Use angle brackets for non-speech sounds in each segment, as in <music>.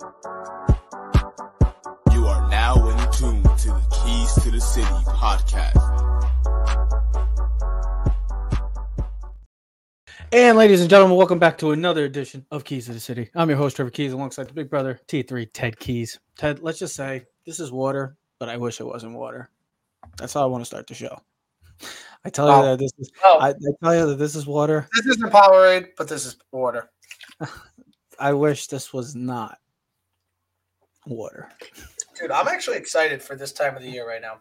You are now in tune to the Keys to the City podcast. And ladies and gentlemen, welcome back to another edition of Keys to the City. I'm your host, Trevor Keyes, alongside the big brother, T3 Ted Keyes. Ted, let's just say this is water, but I wish it wasn't water. That's how I want to start the show. I tell you Oh. that this is Oh. I, I tell you that this is water. This isn't Powerade, but this is water. <laughs> I wish this was not water. Dude, I'm actually excited for this time of the year right now.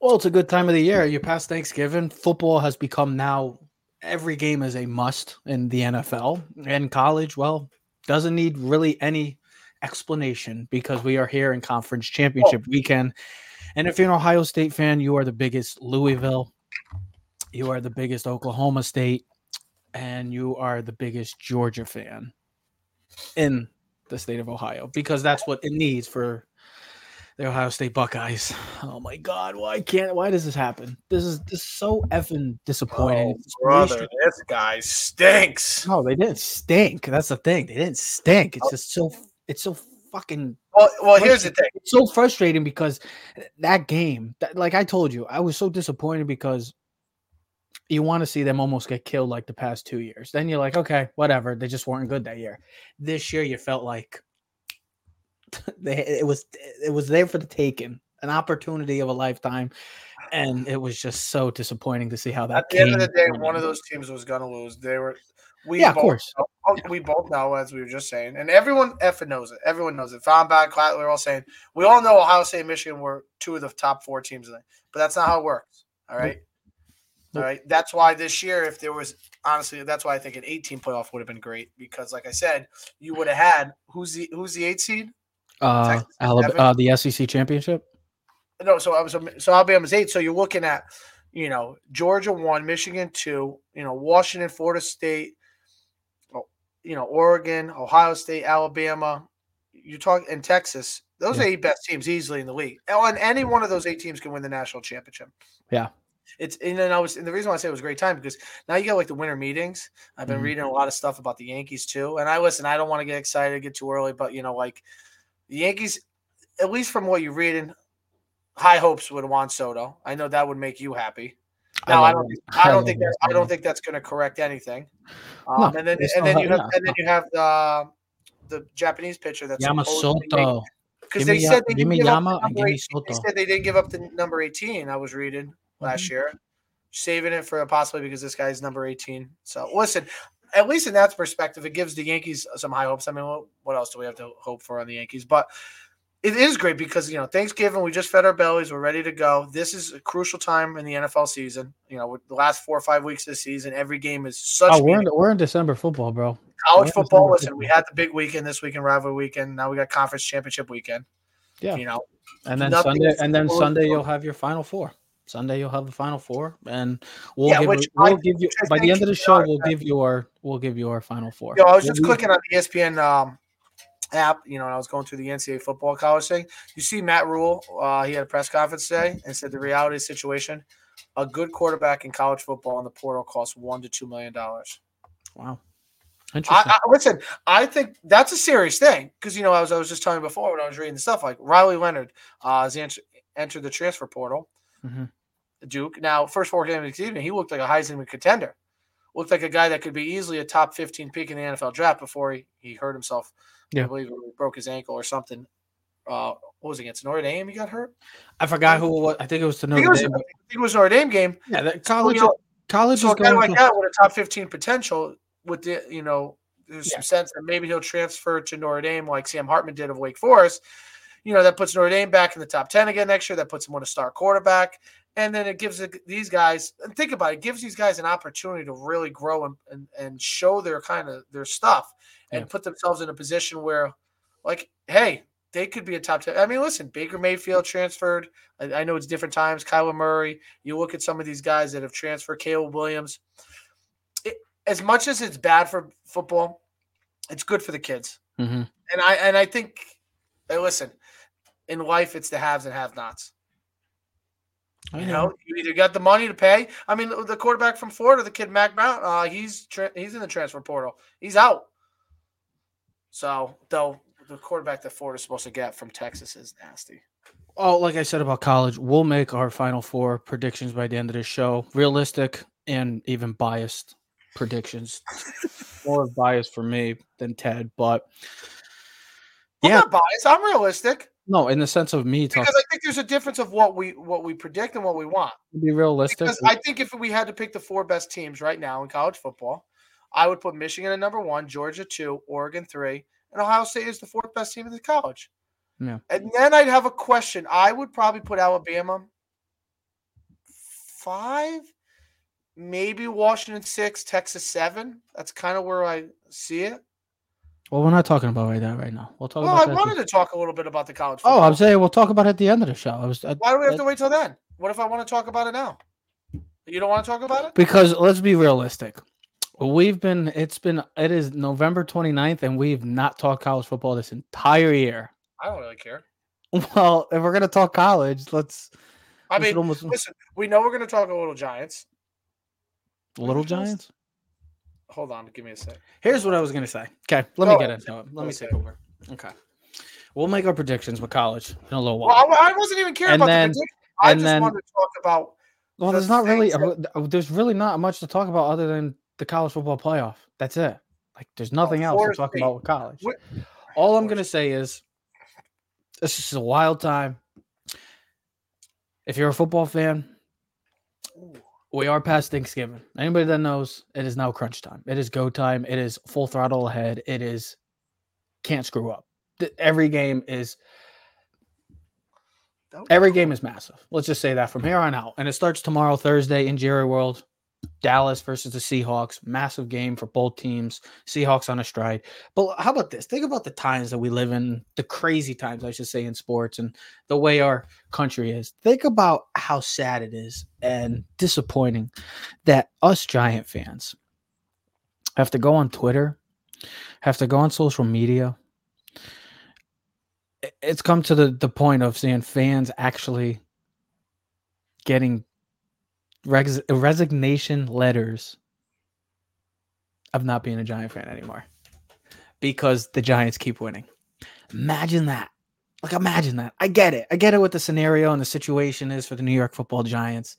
Well, it's a good time of the year. You're past Thanksgiving. Football has become now every game is a must in the NFL and college. Well, doesn't need really any explanation because we are here in conference championship oh. weekend. And if you're an Ohio State fan, you are the biggest Louisville, you are the biggest Oklahoma State, and you are the biggest Georgia fan in the state of Ohio because that's what it needs for the Ohio State Buckeyes. Oh my God, why can't? Why does this happen? This is this is so effing disappointing. Oh, it's really this guy stinks. no, they didn't stink. That's the thing. They didn't stink. It's oh. just so. It's so fucking. Well, well, here's the thing. It's so frustrating because that game, that, like I told you, I was so disappointed because you want to see them almost get killed like the past two years. Then you're like, okay, whatever. They just weren't good that year. This year, you felt like <laughs> they it was it was there for the taking, an opportunity of a lifetime, and it was just so disappointing to see how that. At the end of the day, one of those teams was going to lose. They were. We Yeah, of both course. know- we both know, as we were just saying, and everyone effing knows it. Everyone knows it. Founback, Clatler, we're all saying we all know Ohio State and Michigan were two of the top four teams in it, but that's not how it works. All right. All right. That's why this year, if there was honestly, that's why I think an 18 playoff would have been great because, like I said, you would have had who's the who's the eight seed? Uh, Alabama, uh, the SEC championship. No, so I was so Alabama's eight. So you're looking at, you know, Georgia one, Michigan two, you know, Washington, Florida State, oh, you know, Oregon, Ohio State, Alabama. You talk in Texas. Those Yeah. are eight best teams easily in the league. Oh, And any one of those eight teams can win the national championship. Yeah. It's and then I was and the reason why I say it was a great time because now you got like the winter meetings. I've been Mhm. reading a lot of stuff about the Yankees too. And I listen, I don't want to get excited, get too early, but you know, like the Yankees, at least from what you're reading, high hopes with Juan Soto. I know that would make you happy. Now I, don't. it. I don't think Juan that. I don't think that's going to correct anything. Um, No, and then and then you have and then you have the the Japanese pitcher that's Yamamoto. because they said they give didn't give up the number 18 They said they didn't give up the number eighteen. I was reading last Mhm. year, saving it for possibly because this guy's number eighteen. So listen, at least in that perspective, it gives the Yankees some high hopes. I mean, what, what else do we have to hope for on the Yankees? But it is great because you know Thanksgiving we just fed our bellies, we're ready to go. This is a crucial time in the NFL season. You know, with the last four or five weeks of the season, every game is such Oh, we're in, we're in December football, bro. college we're football. Listen, we had the big weekend this weekend, rivalry weekend. Now we got conference championship weekend. Yeah. you know, And then Sunday, and then Sunday you'll have your final four. Sunday you'll have the final four, and we'll Yeah, give which you- we'll I- give you by the end of the show. We'll give you our we'll give you our final four. Yo, I was We'll just leave- clicking on the ESPN um, app, you know, and I was going through the NCAA football college thing. You see Matt Rhule, uh, he had a press conference today and said the reality of the situation, a good quarterback in college football in the portal costs one to two million dollars. Wow, I, interesting. I listen. I think that's a serious thing because you know I was I was just telling you before when I was reading the stuff like Riley Leonard uh, has ent- entered the transfer portal. Mhm. Duke now first four games of the season he looked like a Heisman contender. Looked like a guy that could be easily a top fifteen pick in the NFL draft before he, he hurt himself. Yeah. I believe he broke his ankle or something. Uh, what was it against Notre Dame? He got hurt. I forgot who it was. I think it was the I Notre was, Dame. I think it was Notre Dame game. Yeah, that So, college. you know, college so a guy like to- that with a top 15 potential, with the you know, there's Yeah. some sense that maybe he'll transfer to Notre Dame like Sam Hartman did of Wake Forest. You know, that puts Notre Dame back in the top 10 again next year. That puts him on a star quarterback. And then it gives these guys, and think about it, it gives these guys an opportunity to really grow and, and, and show their kind of their stuff and Yeah. put themselves in a position where, like, hey, they could be a top 10. I mean, listen, Baker Mayfield transferred. I, I know it's different times. Kyler Murray. You look at some of these guys that have transferred, Caleb Williams. It, as much as it's bad for football, it's good for the kids. Mhm. And I and I think, hey, listen, in life, it's the haves and have-nots. I You know. you either got the money to pay. I mean, the quarterback from Florida, the kid Mac Brown, uh, he's tra- he's in the transfer portal. He's out. So though the quarterback that Florida's supposed to get from Texas is nasty. Oh, like I said about college, we'll make our final four predictions by the end of this show. Realistic and even biased predictions. <laughs> More biased for me than Ted, but I'm yeah, not biased. I'm realistic no, in the sense of me talking because I think there's a difference of what we what we predict and what we want. be realistic. Because I think if we had to pick the four best teams right now in college football, I would put Michigan at number one, Georgia two, Oregon three, and Ohio State is the fourth best team in the college. Yeah. And then I'd have a question. I would probably put Alabama five, maybe Washington six, Texas seven. That's kind of where I see it. Well, we're not talking about right that right now. We'll talk Well, about I wanted to talk a little bit about the college. oh, I'm saying we'll talk about it at the end of the show. I was I, Why do we have that- to wait till then? What if I want to talk about it now? You don't want to talk about it? because let's be realistic. We've been it's been it is November 29th and we've not talked college football this entire year. I don't really care. <laughs> Well, if we're gonna talk college, let's. I mean, almost listen, we know we're going to talk a little Giants. Little Giants. Hold on, give me a sec. Here's what I was gonna say. Okay, let me get into it. Let me take over. Okay, we'll make our predictions with college in a little Well, while. I, I wasn't even caring And about then- the prediction. I just then- wanted to talk about. Well, the there's not really. uh, There's really not much to talk about other than the college football playoff. That's it. Like, there's nothing else to talk about with college. What- All I'm gonna say is, this is a wild time. If you're a football fan, we are past Thanksgiving. Anybody that knows, it is now crunch time. It is go time. It is full throttle ahead. It is can't screw up. Every game is every game is massive. Let's just say that from here on out. And it starts tomorrow, Thursday in Jerry World. Dallas versus the Seahawks. Massive game for both teams. Seahawks on a stride. But how about this? Think about the times that we live in, the crazy times, I should say, in sports and the way our country is. Think about how sad it is and disappointing that us Giant fans have to go on Twitter, have to go on social media. It's come to the, the point of seeing fans actually getting res- resignation letters of not being a Giant fan anymore because the Giants keep winning. Imagine that. Like, imagine that. I get it. I get it what the scenario and the situation is for the New York football Giants.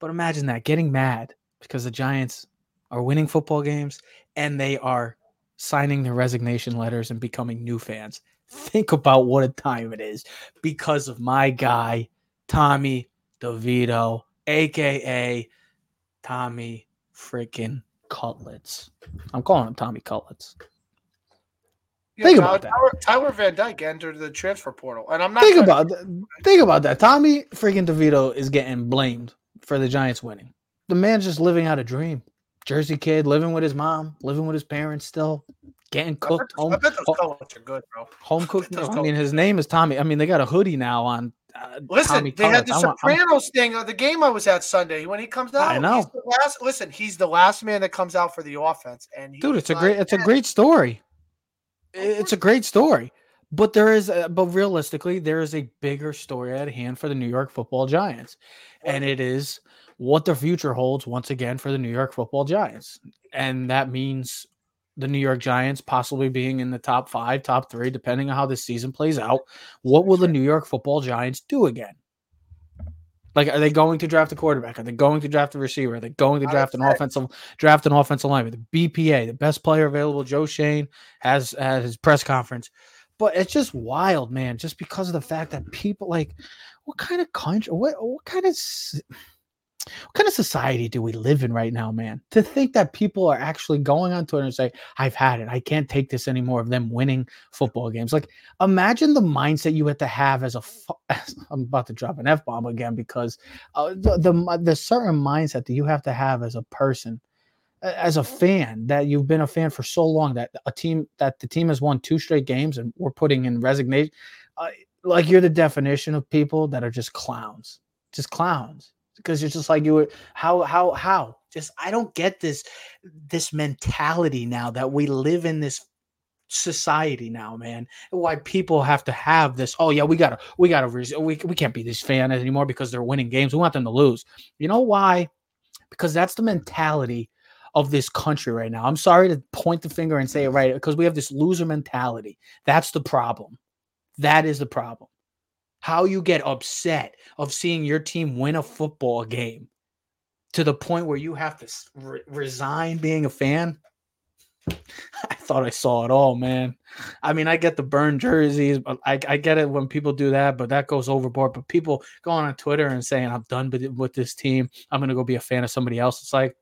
But imagine that getting mad because the Giants are winning football games and they are signing their resignation letters and becoming new fans. Think about what a time it is because of my guy, Tommy DeVito, aka Tommy freaking Cutlets. I'm calling him Tommy Cutlets. Yeah, Think Tyler, about that. Tyler, Tyler Van Dyke entered the transfer portal, and I'm not Think about that. Think about that. Tommy freaking DeVito is getting blamed for the Giants winning. The man's just living out a dream. Jersey kid, living with his mom, living with his parents still, getting I bet, cooked I home, bet those ho- are good, bro. home cooked. those I mean, his name is Tommy. I mean, they got a hoodie now on. Uh, Listen, Tommy they had the I want- I'm- Sopranos thing of the game I was at Sunday. When he comes out, I know. He's the last, listen, he's the last man that comes out for the offense, and dude it's a great it's a great story. It's a great story. But there is a, but realistically there is a bigger story at hand for the new york football giants. And it is what the future holds once again for the new york football giants. And that means the new york giants possibly being in the top five top three depending on how this season plays out what will the new york football giants do again? Like are they going to draft a quarterback? Are they going to draft a receiver? Are they going to draft an offensive draft an offensive lineman? The bpa the best player available Joe Schoen has at his press conference. But it's just wild man just because of the fact that people like what kind of country what what kind of what kind of society do we live in right now man? To think that people are actually going on twitter and say i've had it. I can't take this anymore of them winning football games. Like imagine the mindset you have to have as a fu- <laughs> i'm about to drop an f-bomb again because uh, the, the the certain mindset that you have to have as a person as a fan that you've been a fan for so long that a team that the team has won two straight games and we're putting in resignation uh, like you're the definition of people that are just clowns just clowns because it's just like you were how how how just i don't get this this mentality now that we live in this society now man why people have to have this oh yeah we gotta we gotta we, we can't be these fans anymore because they're winning games we want them to lose you know why because that's the mentality of this country right now. I'm sorry to point the finger and say it mm. right because we have this loser mentality. That's the problem. That is the problem. How you get upset of seeing your team win a football game to the point where you have to re- resign being a fan. <laughs> I thought I saw it all, man. I mean, I get the burn jerseys, but I, I get it when people do that, but that goes overboard. But people going on Twitter and saying, I'm done with, with this team. I'm going to go be a fan of somebody else. It's like,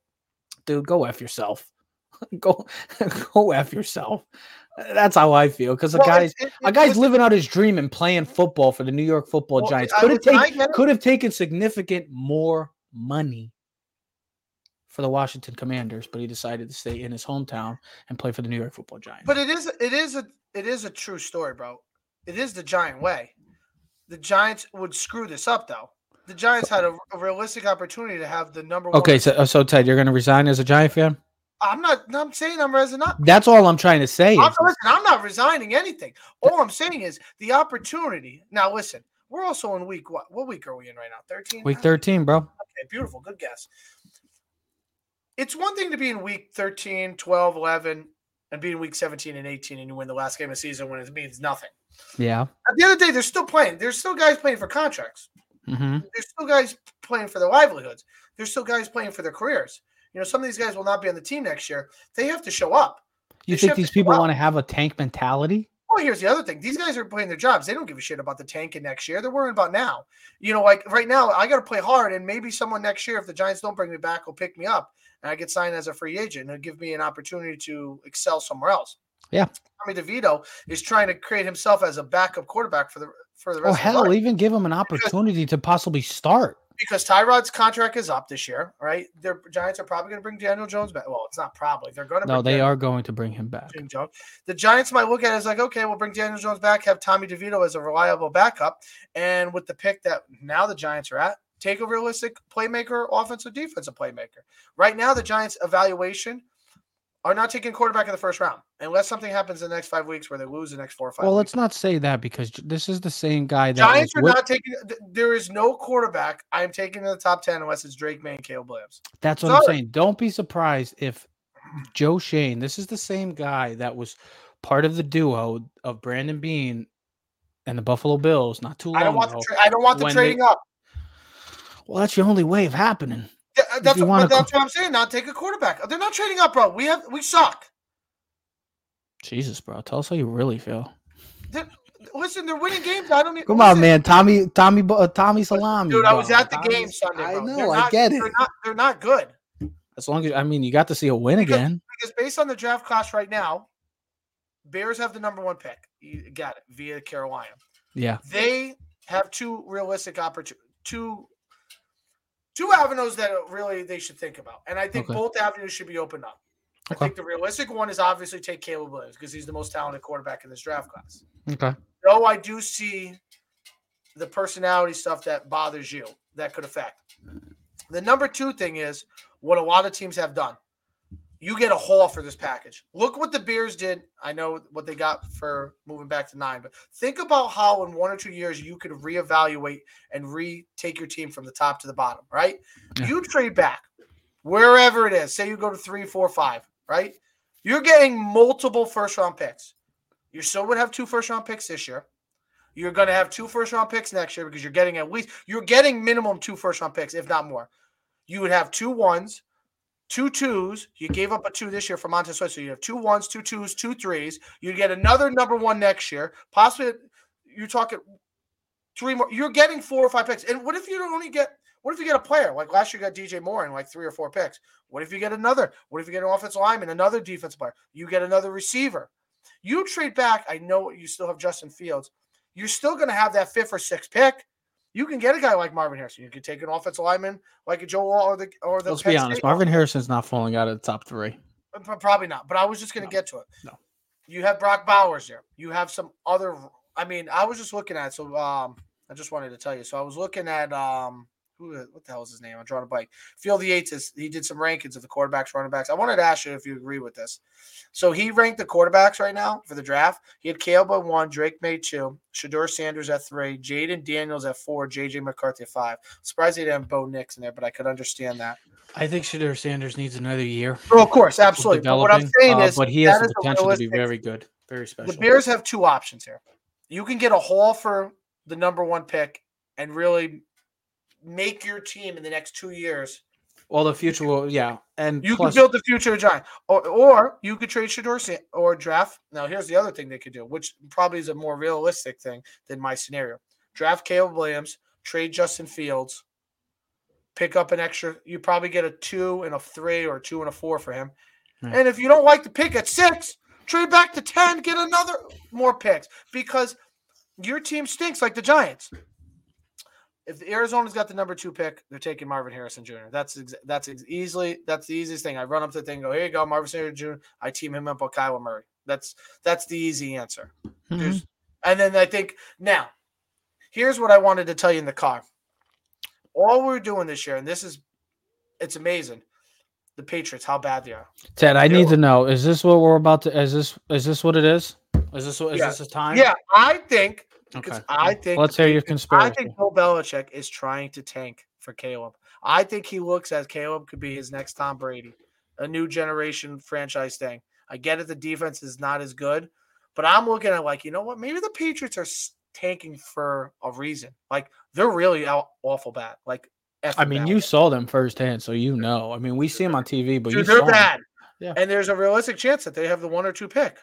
dude, go F yourself. <laughs> go, <laughs> go F yourself. That's how I feel because a well, guy's it, it, a guy's living out his dream and playing football for the New York Football well, Giants. Could have taken could have taken significant more money for the Washington Commanders, but he decided to stay in his hometown and play for the New York Football Giants. But it is it is a it is a true story, bro. It is the Giant way. The Giants would screw this up though. The Giants had a, a realistic opportunity to have the number one. Okay, so so Ted, you're going to resign as a Giant fan? I'm not. I'm saying I'm resigning. That's all I'm trying to say. I'm, listen, I'm not resigning anything. All I'm saying is the opportunity. Now, listen, we're also in week what? What week are we in right now? 13. Week 13, bro. Okay, beautiful. Good guess it's one thing to be in week 13, 12, 11, and be in week 17 and 18 and you win the last game of season when it means nothing. Yeah. At the end of the day, they're still playing. There's still guys playing for contracts. Mm-hmm. There's still guys playing for their livelihoods. There's still guys playing for their careers. You know, some of these guys will not be on the team next year. They have to show up. You they think these people want to have a tank mentality? Well, here's the other thing. These guys are playing their jobs. They don't give a shit about the tanking next year. They're worrying about now. You know, like right now, I got to play hard, and maybe someone next year, if the Giants don't bring me back, will pick me up and I get signed as a free agent and give me an opportunity to excel somewhere else. Yeah. Tommy DeVito is trying to create himself as a backup quarterback for the for the oh, rest. Oh hell, even give him an opportunity because, to possibly start. Because Tyrod's contract is up this year, right? Their Giants are probably going to bring Daniel Jones back. Well, it's not probably. They're going to. No, they Daniel, are going to bring him back. Jones. The Giants might look at it as like, okay, we'll bring Daniel Jones back, have Tommy DeVito as a reliable backup, and with the pick that now the Giants are at, take a realistic playmaker, offensive, defensive playmaker. Right now, the Giants' evaluation are not taking quarterback in the first round unless something happens in the next five weeks where they lose the next four or five. Well, weeks. let's not say that because this is the same guy that Giants are not taking. There is no quarterback I am taking in the top ten unless it's Drake Maye and Caleb Williams. That's what Sorry. I'm saying. Don't be surprised if Joe Schoen. This is the same guy that was part of the duo of Brandon Beane and the Buffalo Bills not too long I don't want ago. The tra- I don't want the trading they, up. Well, that's your only way of happening. Yeah, that's, what, that's what I'm saying. Not take a quarterback. They're not trading up, bro. We have we suck. Jesus, bro. Tell us how you really feel. They're, listen, they're winning games. I don't need. Come listen. on, man. Tommy, Tommy, uh, Tommy Salami. Dude, bro. I was at the game Sunday. Bro. I know. Not, I get it. They're not, they're not good. As long as I mean, you got to see a win because, again. Because based on the draft class right now, Bears have the number one pick. You got it via Carolina. Yeah. They have two realistic opportunities, two two avenues that really they should think about. And I think okay. both avenues should be opened up. Okay. I think the realistic one is obviously take Caleb Williams because he's the most talented quarterback in this draft class. Okay. Though I do see the personality stuff that bothers you that could affect. The number two thing is what a lot of teams have done you get a haul for this package. Look what the Bears did. I know what they got for moving back to nine, but think about how in one or two years you could reevaluate and retake your team from the top to the bottom, right? Yeah. You trade back wherever it is. Say you go to three, four, five, right? You're getting multiple first round picks. You still would have two first round picks this year. You're going to have two first round picks next year because you're getting at least you're getting minimum two first round picks, if not more. You would have two ones two twos. You gave up a two this year for Montez Sweat, so you have two ones, two twos, two threes. You get another number one next year. Possibly, you're talking three more. You're getting four or five picks. And what if you don't only get? What if you get a player like last year? You got DJ Moore in like three or four picks. What if you get another? What if you get an offensive lineman, another defensive player? You get another receiver. You trade back. I know you still have Justin Fields. You're still going to have that fifth or sixth pick. You can get a guy like Marvin Harrison. You can take an offensive lineman like a Joe Alt or the or the. Let's Penn be honest. State Marvin Harrison's not falling out of the top three. Probably not. But I was just going to no. get to it. No. You have Brock Bowers there. You have some other. I mean, I was just looking at. So um, I just wanted to tell you. So I was looking at um who what the hell is his name? I'm drawing a blank. Field Yates is he did some rankings of the quarterbacks, running backs. I wanted to ask you if you agree with this. So he ranked the quarterbacks right now for the draft. He had Caleb at one, Drake Maye two, Shedeur Sanders at three, Jayden Daniels at four, JJ McCarthy at five. Surprised he didn't have Bo Nix in there, but I could understand that. I think Shedeur Sanders needs another year. Oh, of course, absolutely. But what I'm saying uh, is, but he has the potential to be very good, very special. The Bears have two options here. You can get a haul for the number one pick and really make your team in the next two years. well, the future will, yeah, and You plus, can build the future of Giant, or or you could trade Shedeur or draft. Now, here's the other thing they could do, which probably is a more realistic thing than my scenario: draft Caleb Williams, trade Justin Fields, pick up an extra. You probably get a two and a three or a two and a four for him. Right. And if you don't like the pick at six, trade back to ten, get another more picks because your team stinks like the Giants. If Arizona's got the number two pick, they're taking Marvin Harrison Jr. That's ex- that's ex- easily that's the easiest thing. I run up to the thing, go here you go, Marvin Harrison Jr. I team him up with Kyler Murray. That's that's the easy answer. Mhm. And then I think now, here's what I wanted to tell you in the car. All we're doing this year, and this is it's amazing. The Patriots, how bad they are. Ted, I need to know: is this what we're about to? Is this is this what it is? Is this what is Yeah. this a time? Yeah, I think because Okay. I think Let's hear your conspiracy. I think Bill Belichick is trying to tank for Caleb. I think he looks as Caleb could be his next Tom Brady, a new generation franchise thing. I get it, the defense is not as good, but I'm looking at like, you know what? Maybe the Patriots are tanking for a reason. Like they're really out awful bad. Like, I mean, bad. you saw them firsthand, so you know. I mean, we see them on TV, but you Dude, they're saw 'em. bad. Yeah. And there's a realistic chance that they have the one or two pick.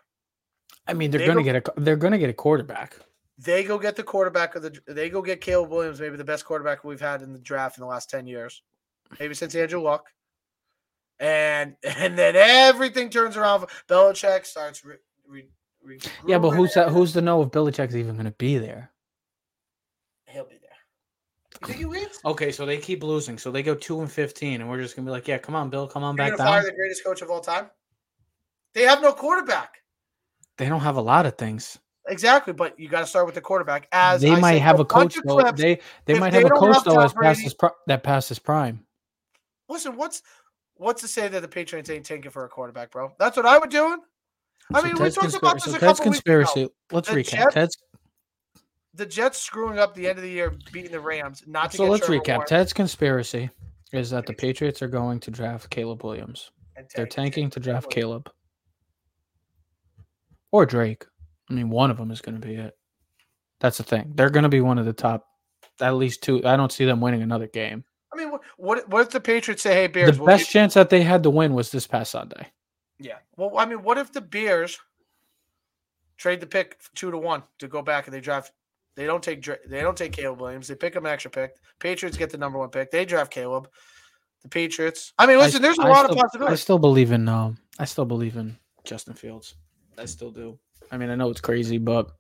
I mean, they're They gonna get a they're gonna get a quarterback. They go get the quarterback of the. They go get Caleb Williams, maybe the best quarterback we've had in the draft in the last ten years, maybe since Andrew Luck. And <laughs> and then everything turns around. Belichick starts. Re, re, re, Yeah, but who's that? Who's to know if Belichick's even gonna be there? He'll be there. You think he wins? Okay, so they keep losing, so they go two and fifteen, and we're just gonna be like, yeah, come on, Bill, come on You're back gonna fire the greatest coach of all time. They have no quarterback. They don't have a lot of things. Exactly, but you got to start with the quarterback. As they I might said, have a coach though. clips. They they might they have a coach have though as past his pri- that passed his prime. Listen, what's what's to say that the Patriots ain't tanking for a quarterback, bro? That's what I would do. I So mean, we talked about this so a Ted's couple weeks ago. conspiracy. Let's The recap. Jets- Ted's The Jets screwing up the end of the year, beating the Rams, not to so let's recap. Lawrence Ted's conspiracy is that the Patriots are going to draft Caleb Williams. They're tanking to draft Caleb or Drake. I mean, one of them is going to be it. That's the thing. They're going to be one of the top, at least two. I don't see them winning another game. I mean, what, what what if the Patriots say, "Hey, Bears, the we'll best give- chance that they had to win was this past Sunday. yeah." Well, I mean, what if the Bears trade the pick two to one to go back and they draft? They don't take they don't take Caleb Williams. They pick up an extra pick. Patriots get the number one pick. They draft Caleb. The Patriots. I mean, I listen, there's a I lot of possibilities. I still believe in. Um, I still believe in Justin Fields. I still do. I mean, I know it's crazy, but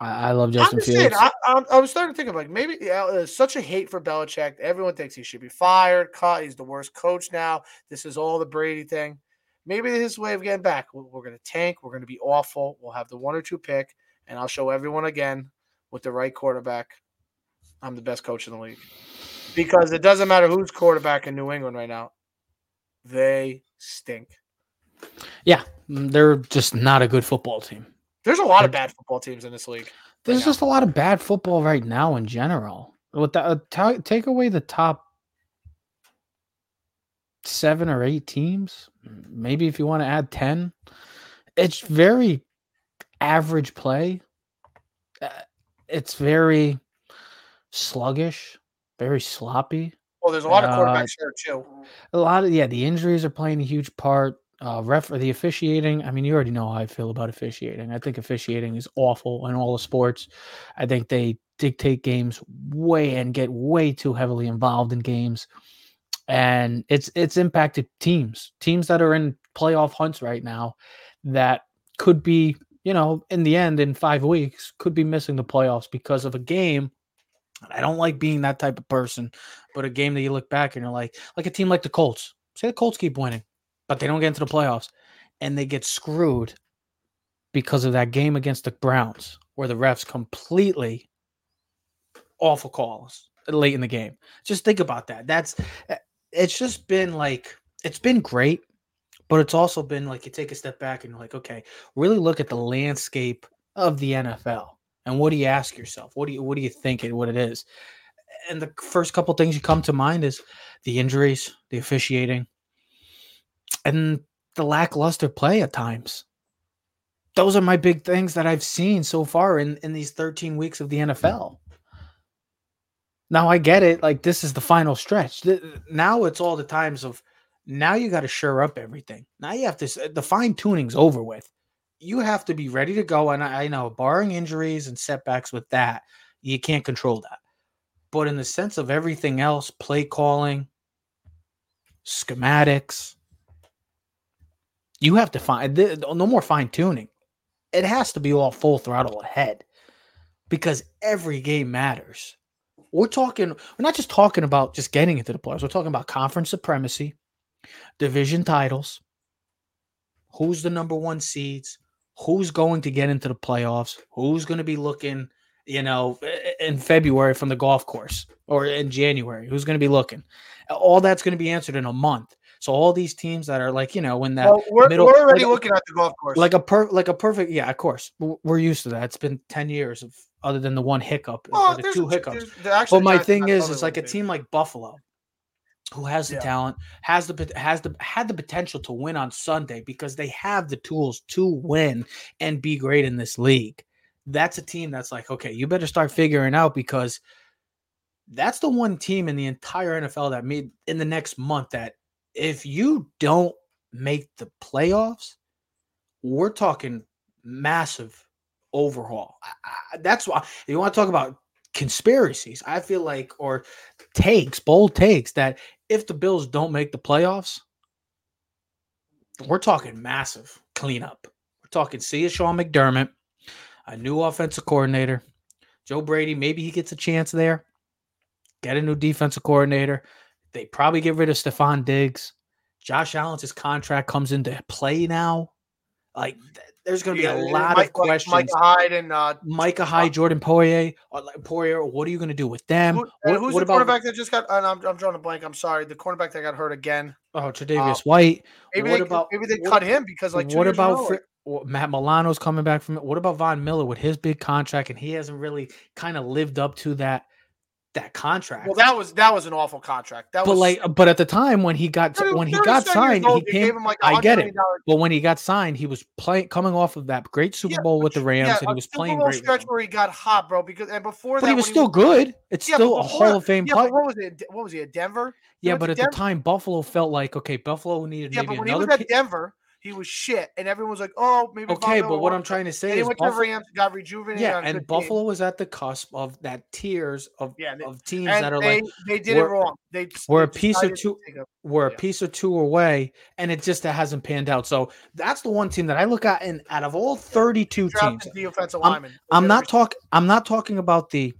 I, I love Justin just Fields. saying, I, I, I was starting to think of like maybe yeah, uh, there's such a hate for Belichick. Everyone thinks he should be fired, cut. He's the worst coach now. This is all the Brady thing. Maybe his way of getting back. We're, we're going to tank. We're going to be awful. We'll have the one or two pick, and I'll show everyone again with the right quarterback. I'm the best coach in the league because it doesn't matter who's quarterback in New England right now. They stink. Yeah, they're just not a good football team. There's a lot of bad football teams in this league. There's now. just a lot of bad football right now in general. With the, uh, ta- take away the top seven or eight teams, maybe if you want to add ten, it's very average play. Uh, it's very sluggish, very sloppy. Well, there's a lot of Uh, quarterbacks here too. A lot of yeah, the injuries are playing a huge part. Uh, ref the officiating. I mean, you already know how I feel about officiating. I think officiating is awful in all the sports. I think they dictate games way and get way too heavily involved in games, and it's it's impacted teams. Teams that are in playoff hunts right now, that could be you know in the end in five weeks could be missing the playoffs because of a game. I don't like being that type of person, but a game that you look back and you're like, like a team like the Colts. Say the Colts keep winning, but they don't get into the playoffs and they get screwed because of that game against the Browns where the refs completely awful calls. late in the game. Just think about that. That's eh, it's just been like it's been great, but it's also been like you take a step back and you're like, okay, really look at the landscape of the NFL and what do you ask yourself? What do you what do you think it what it is? And the first couple things you come to mind is the injuries, the officiating, and the lackluster play at times. Those are my big things that I've seen so far in, in these 13 weeks of the NFL. Now I get it. Like this is the final stretch. Now it's all the times of now you got to sure up everything. Now you have to uh, the fine tuning's over with. You have to be ready to go. And I, I know, barring injuries and setbacks with that, you can't control that. But in the sense of everything else, play calling, schematics, you have to find no more fine tuning. It has to be all full throttle ahead because every game matters. We're talking, we're not just talking about just getting into the playoffs. We're talking about conference supremacy, division titles, who's the number one seeds, who's going to get into the playoffs, who's going to be looking, you know, in February from the golf course or in January, who's going to be looking. All that's going to be answered in a month. So all these teams that are like, you know, when that well, we're, middle, we're already like, looking at the golf course, like a per, like a perfect, yeah, of course, we're used to that. It's been ten years of other than the one hiccup, oh, the two hiccups. But my thing is, it's like a team like Buffalo, who has the yeah. talent, has the has the had the potential to win on Sunday because they have the tools to win and be great in this league. That's a team that's like, okay, you better start figuring out because that's the one team in the entire NFL that made in the next month that if you don't make the playoffs, we're talking massive overhaul. I, I, that's why you want to talk about conspiracies, I feel like or takes, bold takes that if the Bills don't make the playoffs, we're talking massive cleanup. We're talking see a Sean McDermott, a new offensive coordinator, Joe Brady. Maybe he gets a chance there. Get a new defensive coordinator. They probably get rid of Stefon Diggs. Josh Allen's contract comes into play now. Like there's going to be a lot Mike, of questions. Micah Hyde and uh, Micah Hyde, Jordan uh, Poyer. What are you going to do with them? Who, what, who's what the quarterback that just got? And I'm, I'm drawing a blank. I'm sorry. The cornerback that got hurt again. Oh, Tre'Davious uh, White. Maybe what they, about maybe they what, cut him because like what about Fr- Matt Milano's coming back from it? What about Von Miller with his big contract and he hasn't really kind of lived up to that that contract. Well, that was that was an awful contract. That but was like, but at the time when he got 30, when he got signed, old, he came. Like I get it. But when he got signed, he was playing coming off of that great Super yeah, Bowl with the Rams, yeah, and he was playing great. Stretch where he got hot, bro. Because and before but that, he was still he was, good. It's yeah, still a Hall of Fame. Yeah, what was it? What was he at Denver? He yeah, but at Denver? the time, Buffalo felt like okay, Buffalo needed yeah, maybe but when another. He was at Denver he was shit, and everyone was like, "Oh, maybe." Okay, but what I'm trying to say and is, he went Buffalo, to Rams, got rejuvenated. Yeah, and Buffalo team. was at the cusp of that tiers of yeah, they, of teams that are they, like they did it wrong. They were a piece or two, were yeah. a piece or two away, and it just hasn't panned out. So that's the one team that I look at, and out of all 32 teams, the offensive I'm, I'm not talking. I'm not talking about the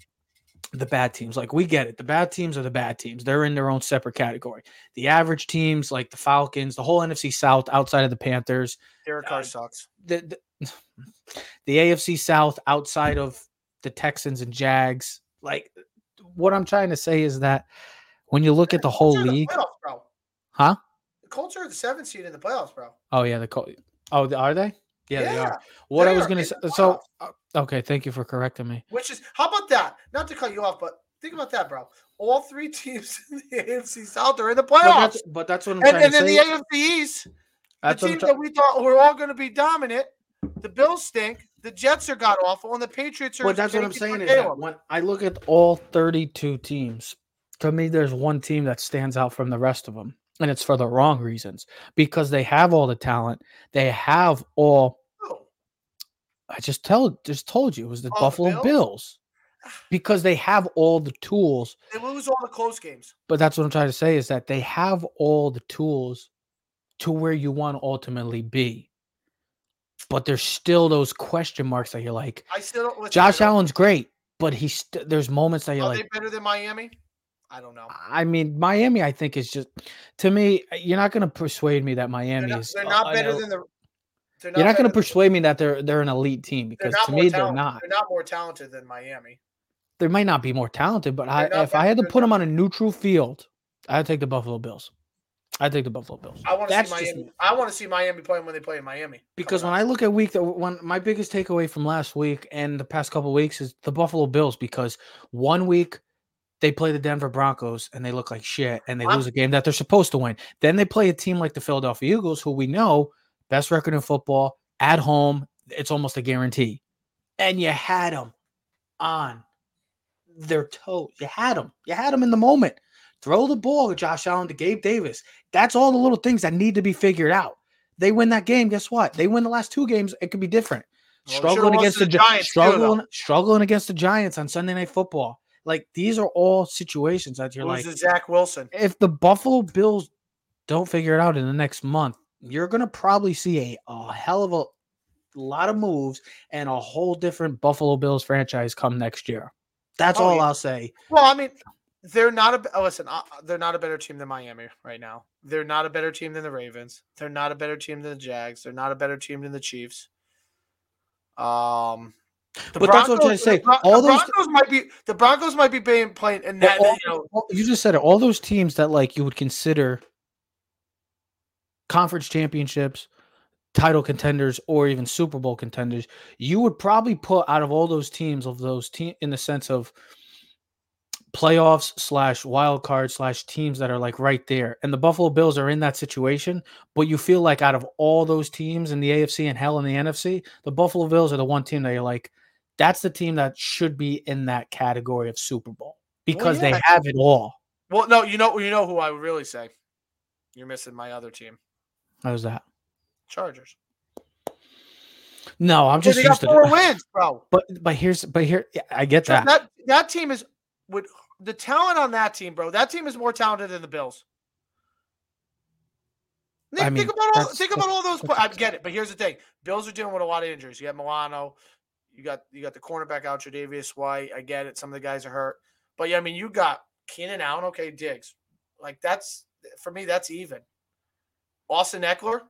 the bad teams. Like we get it. The bad teams are the bad teams. They're in their own separate category. The average teams, like the Falcons, the whole NFC South outside of the Panthers. Derek Carr uh, sucks. The, the, <laughs> the AFC South outside of the Texans and Jags. Like what I'm trying to say is that when you look at the whole league, the playoffs, huh? The Colts are the seventh seed in the playoffs, bro. Oh yeah, the Colts. Oh, are they? Yeah, yeah, they are. What they I was going to say. So, uh, okay, thank you for correcting me. Which is, how about that? Not to cut you off, but think about that, bro. All three <laughs> teams in the AFC South are in the playoffs. But that's, but that's what I'm and, trying and to say. And then the AFC East, the teams that we thought were all going to be dominant, the Bills stink. The Jets are got awful, and the Patriots are. But that's what I'm saying is that when I look at all 32 teams, to me, there's one team that stands out from the rest of them, and it's for the wrong reasons because they have all the talent, they have all I just tell just told you it was the oh, Buffalo Bills? Bills? Ah. because they have all the tools. They lose all the close games. But that's what I'm trying to say is that they have all the tools to where you want to ultimately be. But there's still those question marks that you're like. I still don't. Josh Allen's great, but he's st- there's moments that you're Are like. they better than Miami? I don't know. I mean, Miami, I think is just to me. You're not going to persuade me that Miami they're not, is. They're uh, not better than the not You're not going to persuade me that they're they're an elite team because to me talented. they're not. They're not more talented than Miami. they might not be more talented, but I, if I had to put them on a neutral field, I'd take the Buffalo Bills. I'd take the Buffalo Bills. I want to see just Miami. I want to see Miami playing when they play in Miami. Because when I look at week, one my biggest takeaway from last week and the past couple weeks is the Buffalo Bills. Because one week they play the Denver Broncos and they look like shit and they I'm- lose a game that they're supposed to win. Then they play a team like the Philadelphia Eagles, who we know best record in football at home. It's almost a guarantee, and you had them on their toes. You had them. You had them in the moment. Throw the ball to Josh Allen to Gabe Davis. That's all the little things that need to be figured out. They win that game. Guess what? They win the last two games. It could be different. Well, struggling against the the, Gi- Giants too, struggling, struggling against the Giants on Sunday Night Football. Like these are all situations that you're like, loses Zach Wilson. if the Buffalo Bills don't figure it out in the next month, you're gonna probably see a, a hell of a lot of moves and a whole different Buffalo Bills franchise come next year. That's Oh, all yeah. I'll say. Well, I mean, they're not a oh, listen. Uh, they're not a better team than Miami right now. They're not a better team than the Ravens. They're not a better team than the Jags. They're not a better team than the Chiefs. Um, the But that's what I'm trying to say. the All the those- Broncos might be the Broncos might be playing playing and that, all, you know you just said it. All those teams that like you would consider conference championships, title contenders, or even Super Bowl contenders, you would probably put out of all those teams of those team in the sense of playoffs slash wild card slash teams that are like right there. And the Buffalo Bills are in that situation, but you feel like out of all those teams in the AFC and hell in the NFC, the Buffalo Bills are the one team that you're like, that's the team that should be in that category of Super Bowl because yeah. they have it all. Well, no, you know you know who I would really say. You're missing my other team, How's that? Chargers. No, I'm just they got used to four wins, bro. But but here's but here yeah, I get that. that that team is with the talent on that team, bro. That team is more talented than the Bills. Think, I mean, think about all think about all those. I get it, but here's the thing: Bills are dealing with a lot of injuries. You got Milano, you got you got the cornerback out, Tre'Davious White. I get it; some of the guys are hurt, but yeah, I mean, you got Keenan Allen, okay, Diggs. Like that's for me, that's even. Austin Ekeler,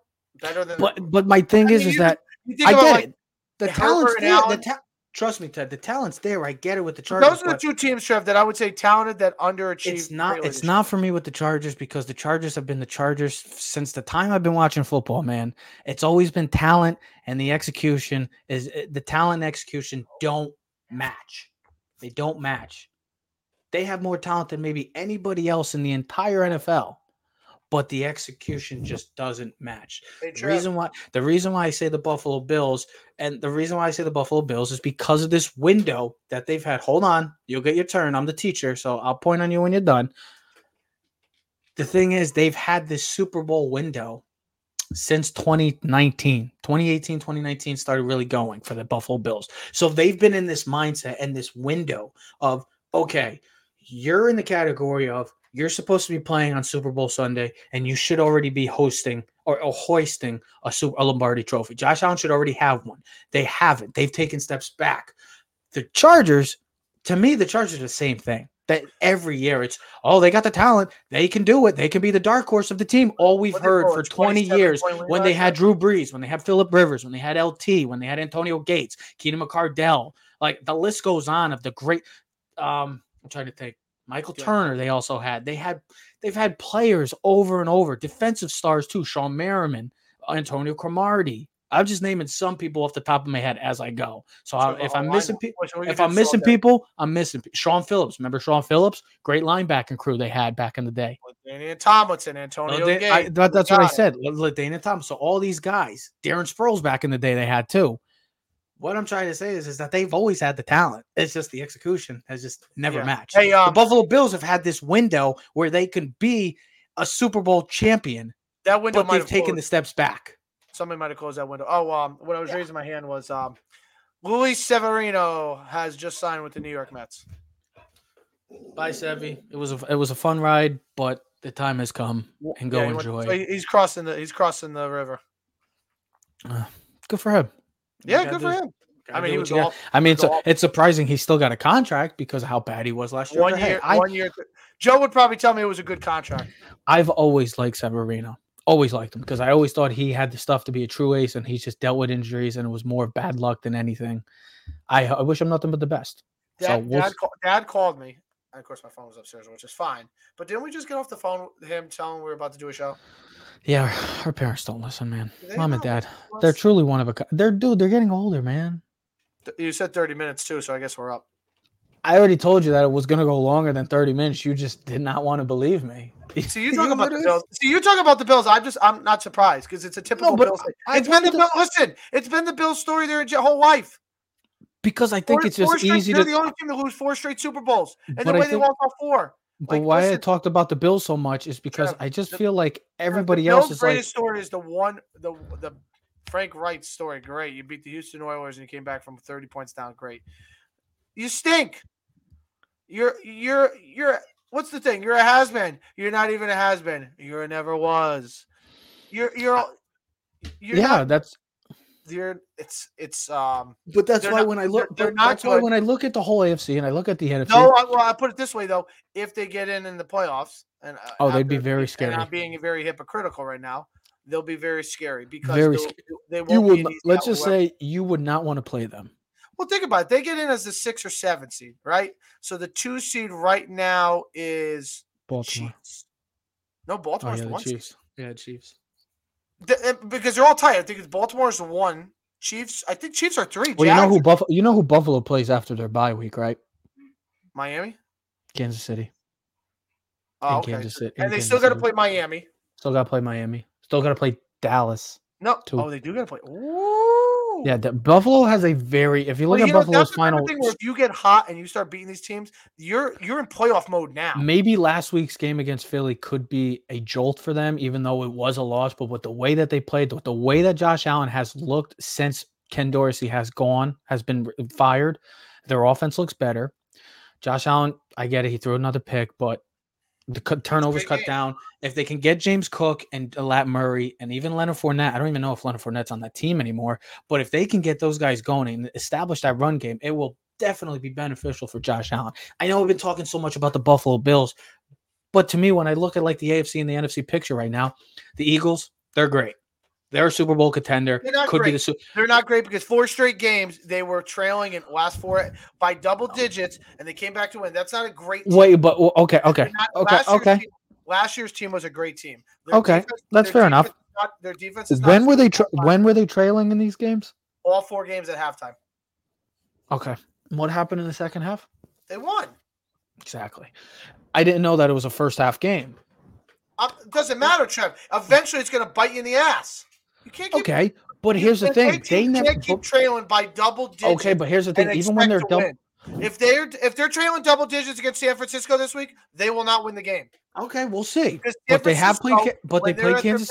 better than. But but my thing I is mean, is you- that you I get like, it. The talent's there. The ta- trust me, Ted. The talent's there. I get it with the Chargers. Those are the two teams, Trev, that I would say talented that underachieved. it's not it's not for me with the Chargers because the Chargers have been the Chargers since the time I've been watching football, man. It's always been talent and the execution is eh, the talent and execution don't match. They don't match. They have more talent than maybe anybody else in the entire NFL, but the execution just doesn't match. The reason why the reason why I say the Buffalo Bills and the reason why I say the Buffalo Bills is because of this window that they've had. Hold on, you'll get your turn. I'm the teacher, so I'll point on you when you're done. The thing is, they've had this Super Bowl window since 2019. 2018, 2019 started really going for the Buffalo Bills. So they've been in this mindset and this window of okay, you're in the category of you're supposed to be playing on Super Bowl Sunday, and you should already be hosting or, or hoisting a, Super, a Lombardi Trophy. Josh Allen should already have one. They haven't. They've taken steps back. The Chargers, to me, the Chargers are the same thing. That every year it's oh they got the talent they can do it they can be the dark horse of the team all we've heard for 20 years when they had? Drew Brees when they had Philip Rivers when they had LT when they had Antonio Gates Keenan McCardell like the list goes on of the great um I'm trying to think Michael Yeah. Turner they also had they had they've had players over and over defensive stars too Shawne Merriman Antonio Cromartie I'm just naming some people off the top of my head as I go so So the if I'm missing people if I'm missing people, I'm missing Shaun Phillips. Remember Shaun Phillips? Great linebacking crew they had back in the day. Daniel Tomlinson, Antonio Lada-. I- that- that's what I said. Ladana Thomas. So all these guys, Darren Sproles back in the day, they had too. What I'm trying to say is, is that they've always had the talent. It's just the execution has just never Yeah. matched. Hey, the um, Buffalo Bills have had this window where they can be a Super Bowl champion, that window but might they've have taken the steps back. Somebody might have closed that window. Oh, um, when I was Yeah. raising my hand was um, Luis Severino has just signed with the New York Mets. Bye, Sevy. It was a it was a fun ride, but the time has come and go Yeah, he went- enjoy. so he's crossing the he's crossing the river. Good for him. Yeah, good for him. I mean, he was off I mean, it's, off- it's surprising he still got a contract because of how bad he was last year. one but hey, year. I, year. Joe would probably tell me it was a good contract. I've always liked Severino. Always liked him because I always thought he had the stuff to be a true ace, and he's just dealt with injuries, and it was more of bad luck than anything. I, I wish him nothing but the best. So Dad, we'll dad, call, dad called me. And of course, my phone was upstairs, which is fine. But didn't we just get off the phone with him telling we were about to do a show? Yeah, our parents don't listen, man. They Mom and don't. dad, they're truly one of a kind. They're dude, they're getting older, man. Th- You said 30 minutes too, so I guess we're up. I already told you that it was gonna go longer than 30 minutes. You just did not want to believe me. <laughs> See, you talk about the literally- Bills. See, you talk about the Bills. I'm just, I'm not surprised because it's a typical but Bills. thing. I It's been the wanted Bill, listen. It's been the Bills story their j- whole life. because I think Four- it's just four straight- easy They're to. the only team to lose four straight Super Bowls, and But the I way they think- lost all four. But like, why I talked about the Bills so much is because I just the- feel like everybody the else is like, greatest story is the one, the the Frank Reich story. Great, you beat the Houston Oilers and you came back from 30 points down. Great. You stink. You're you're you're. What's the thing? You're a has been. You're not even a has been. You're a never was. You're you're. You're yeah, not, that's. You're it's it's um But that's why not- when I they're- look, they're not that's why when I look at the whole AFC and I look at the NFC, no I, well I put it this way though if they get in in the playoffs and uh, Oh, they'd be very scary. I'm being very hypocritical right now they'll be very scary because Very sc- they won't you would. Let's just say you would not want to play them. well think about it they get in as the six or seven seed right so the two seed right now is Baltimore. Chiefs no Oh Baltimore's yeah, the one seed. Chiefs. Yeah, Chiefs. The- because they're all tight I think it's Baltimore's one Chiefs I think Chiefs are three Well, you know who Buffalo. You know who Buffalo plays after their bye week, right? Miami Kansas City. oh, in okay Kansas City. and they Kansas still got to play Miami Still got to play Miami. Still got to play Dallas. No oh they do get to play Ooh. Yeah, the, Buffalo has a very. If you look Well, at you know, Buffalo's that's the type of final, thing where if you get hot and you start beating these teams, you're you're in playoff mode now. maybe last week's game against Philly could be a jolt for them, even though it was a loss. But with the way that they played, with the way that Josh Allen has looked since Ken Dorsey has gone, has been fired, their offense looks better. Josh Allen, I get it, he threw another pick, but the cut- turnovers cut game. down. If they can get James Cook and Lat Murray and even Leonard Fournette, I don't even know if Leonard Fournette's on that team anymore. But if they can get those guys going and establish that run game, it will definitely be beneficial for Josh Allen. I know we've been talking so much about the Buffalo Bills, but to me, when I look at like the AFC and the NFC picture right now, the Eagles, they're great. They're a Super Bowl contender. They're not Could be great. the Su- They're not great because four straight games they were trailing in last four by double digits, and they came back to win. That's not a great. Team. wait, but okay, okay, not- okay, last year's okay. team- last year's team was a great team. Their Okay, defense- that's fair enough. not- their defense is not When were they? Tra- when were they trailing in these games? all four games at halftime? Okay. What happened in the second half? They won. Exactly. I didn't know that it was a first half game. Uh, doesn't matter, Trev. Eventually, it's going to bite you in the ass. You keep. Okay, but here's the thing: they keep- never. keep trailing by double digits. Okay, but here's the thing: even when they're double. If they're if they're trailing double digits against San Francisco this week, they will not win the game. Okay, we'll see. But they have played. But they played Kansas.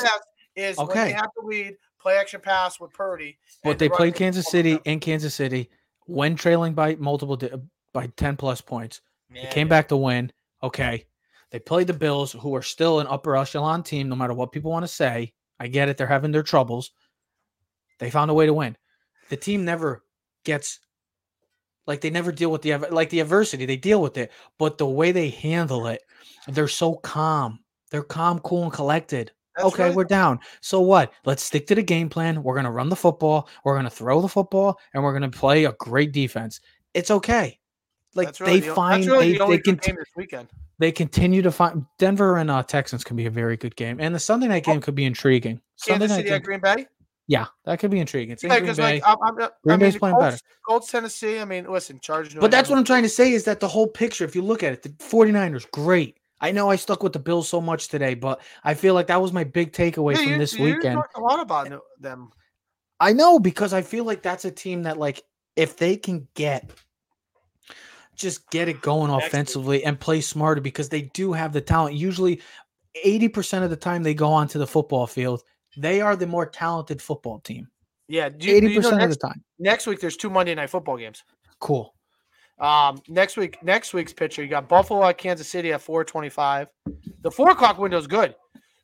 Is when Okay. they have the lead, play action pass with Purdy. But they played Kansas City in Kansas City when trailing by multiple di- by ten plus points. They came back to win. Okay, they played the Bills, who are still an upper echelon team, no matter what people want to say. I get it; they're having their troubles. They found a way to win. The team never gets like they never deal with the like the adversity. They deal with it, but the way they handle it, they're so calm. They're calm, cool, and collected. That's okay, right. we're down. So what? Let's stick to the game plan. We're going to run the football. We're going to throw the football, and we're going to play a great defense. It's okay. Like really they the, find really they the they, good can, game this weekend. they continue to find Denver and uh, Texans can be a very good game, and the Sunday night game could be intriguing. Sunday Oh. Night, City at game, Green Bay. yeah, that could be intriguing. It's Yeah, Green because Bay, like I'm, I'm, I mean, Bay's playing Colts, better. Colts, Tennessee. I mean, listen, Chargers. New But that's what I'm trying to say is that the whole picture, if you look at it, the 49ers, great. I know I stuck with the Bills so much today, but I feel like that was my big takeaway Yeah, from you- this you weekend. a lot about them. I know because I feel like that's a team that like if they can get just get it going offensively and play smarter because they do have the talent. Usually 80% of the time they go onto the football field, they are the more talented football team. Yeah, you, 80% you know of the time. next week there's two Monday night football games. Cool. Um, next week, next week's picture, you got Buffalo at Kansas City at 425. The four o'clock window is good.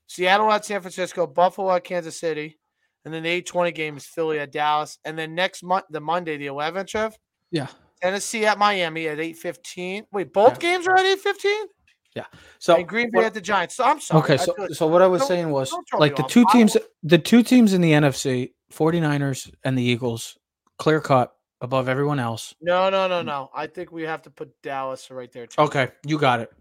Seattle at San Francisco, Buffalo at Kansas City, and then the 820 game is Philly at Dallas. And then next month, the Monday, the 11th, Trev, Yeah. Tennessee at Miami at 815. Wait, both Yeah. games are at 815? Yeah. So and Green Bay what- at the Giants. So I'm sorry. Okay, so feel- so what I was saying was like the off. two teams the two teams in the NFC, 49ers and the Eagles, clear cut above everyone else. No, no, no, no. I think we have to put Dallas right there too. Okay, you got it.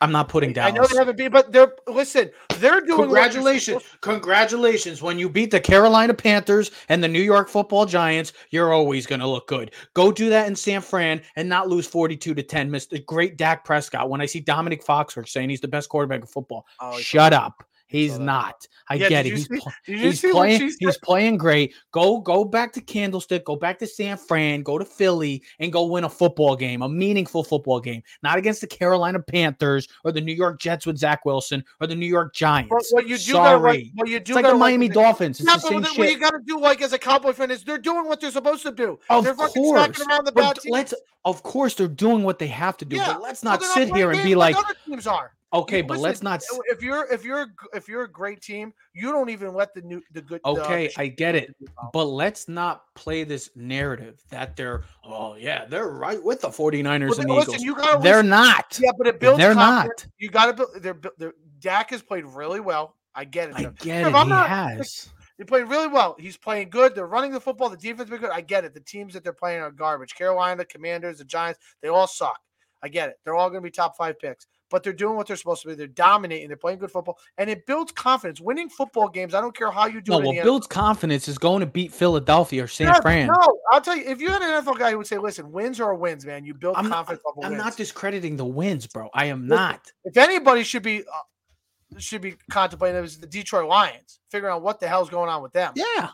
I'm not putting down. I know they haven't beat, but they're listen. They're doing Congratulations. supposed- Congratulations. When you beat the Carolina Panthers and the New York football giants, you're always going to look good. Go do that in San Fran and not lose 42 to 10. Miss the great Dak Prescott. When I see Domonique Foxworth saying he's the best quarterback of football, Oh, he shut up. He's not. I Yeah, get it. He's see- pl- he's playing. He's playing great. Go go back to Candlestick. Go back to San Fran. Go to Philly and go win a football game, a meaningful football game, not against the Carolina Panthers or the New York Jets with Zach Wilson or the New York Giants. But what you do Sorry, what you do it's like the Miami Dolphins. It's Yeah, the but same what what you got to do, like as a Cowboy fan, is they're doing what they're supposed to do. Of they're fucking course, around the But bad let's. Of course, they're doing what they have to do. Yeah, But let's not sit here and be like, other teams are. Okay, You- but listen, let's not. If you're if you're if you're a great team, you don't even let the new the good. Okay, the I get it. But let's not play this narrative that they're, oh, yeah, they're right with the 49ers Well, and Eagles. listen, you gotta they're listen- not. Yeah, but it builds. They're confidence. not. You got to build. They're, built- they're Dak has played really well. I get it. I get If it. I'm He not- has. <laughs> They played really well. He's playing good. They're running the football. The defense been good. I get it. The teams that they're playing are garbage. Carolina, the Commanders, the Giants, they all suck. I get it. They're all going to be top five picks, but they're doing what they're supposed to be. They're dominating. They're playing good football, and it builds confidence. Winning football games. I don't care how you do No, it. what builds confidence is going to beat Philadelphia or San NFL. Fran. No, I'll tell you. If you had an NFL guy who would say, "Listen, wins are wins, man. You build I'm not, confidence of I'm wins." not discrediting the wins, bro. I am Listen, not. if anybody should be uh, should be contemplating it was the Detroit Lions, figuring out what the hell's going on with them. Yeah.